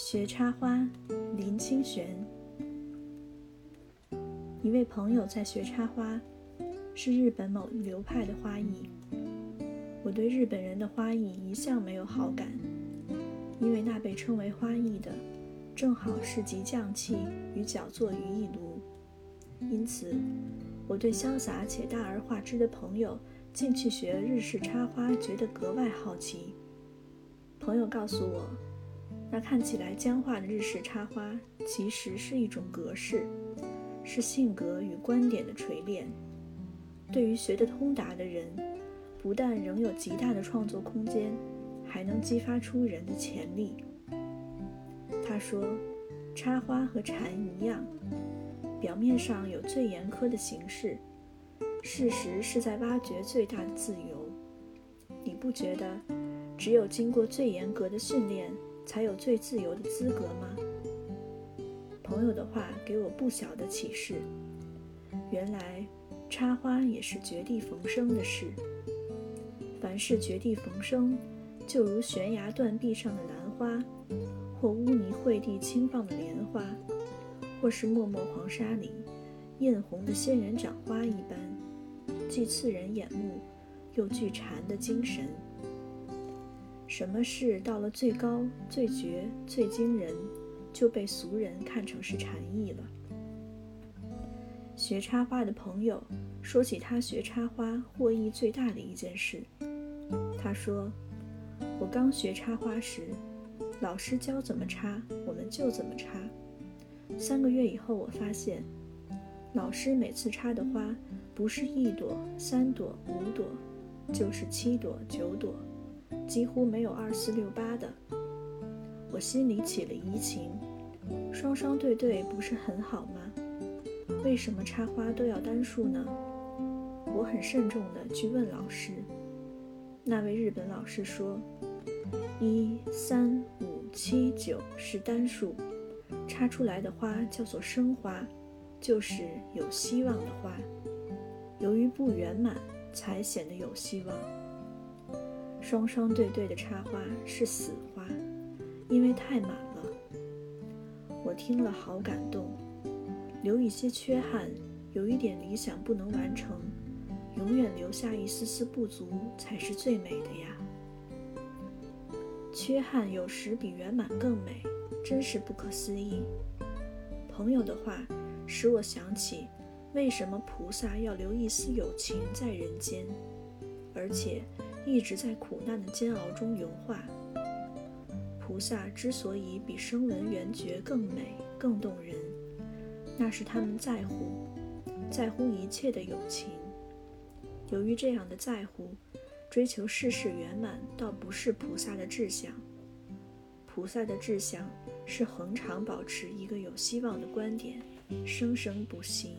学插花，林清玄。一位朋友在学插花，是日本某流派的花艺。我对日本人的花艺一向没有好感，因为那被称为花艺的，正好是集匠气与脚作于一炉。因此，我对潇洒且大而化之的朋友进去学日式插花，觉得格外好奇。朋友告诉我。那看起来僵化的日式插花，其实是一种格式，是性格与观点的锤炼。对于学得通达的人，不但仍有极大的创作空间，还能激发出人的潜力。他说，插花和禅一样，表面上有最严苛的形式，事实是在挖掘最大的自由。你不觉得，只有经过最严格的训练？才有最自由的资格吗？朋友的话给我不小的启示。原来插花也是绝地逢生的事。凡是绝地逢生，就如悬崖断壁上的兰花，或污泥秽地轻放的莲花，或是默默黄沙里艳红的仙人掌花一般，既刺人眼目，又具禅的精神。什么事到了最高、最绝、最惊人，就被俗人看成是禅意了。学插花的朋友说起他学插花获益最大的一件事，他说：“我刚学插花时，老师教怎么插，我们就怎么插。三个月以后，我发现，老师每次插的花不是一朵、三朵、五朵，就是七朵、九朵。”几乎没有二四六八的，我心里起了疑情。双双对对不是很好吗？为什么插花都要单数呢？我很慎重地去问老师。那位日本老师说：一三五七九是单数，插出来的花叫做生花，就是有希望的花。由于不圆满，才显得有希望。双双对对的插花是死花，因为太满了。我听了好感动，留一些缺憾，有一点理想不能完成，永远留下一丝丝不足，才是最美的呀。缺憾有时比圆满更美，真是不可思议。朋友的话使我想起，为什么菩萨要留一丝友情在人间，而且。一直在苦难的煎熬中融化。菩萨之所以比声闻缘觉更美、更动人，那是他们在乎，在乎一切的友情。由于这样的在乎，追求世事圆满，倒不是菩萨的志向。菩萨的志向是恒常保持一个有希望的观点，生生不息。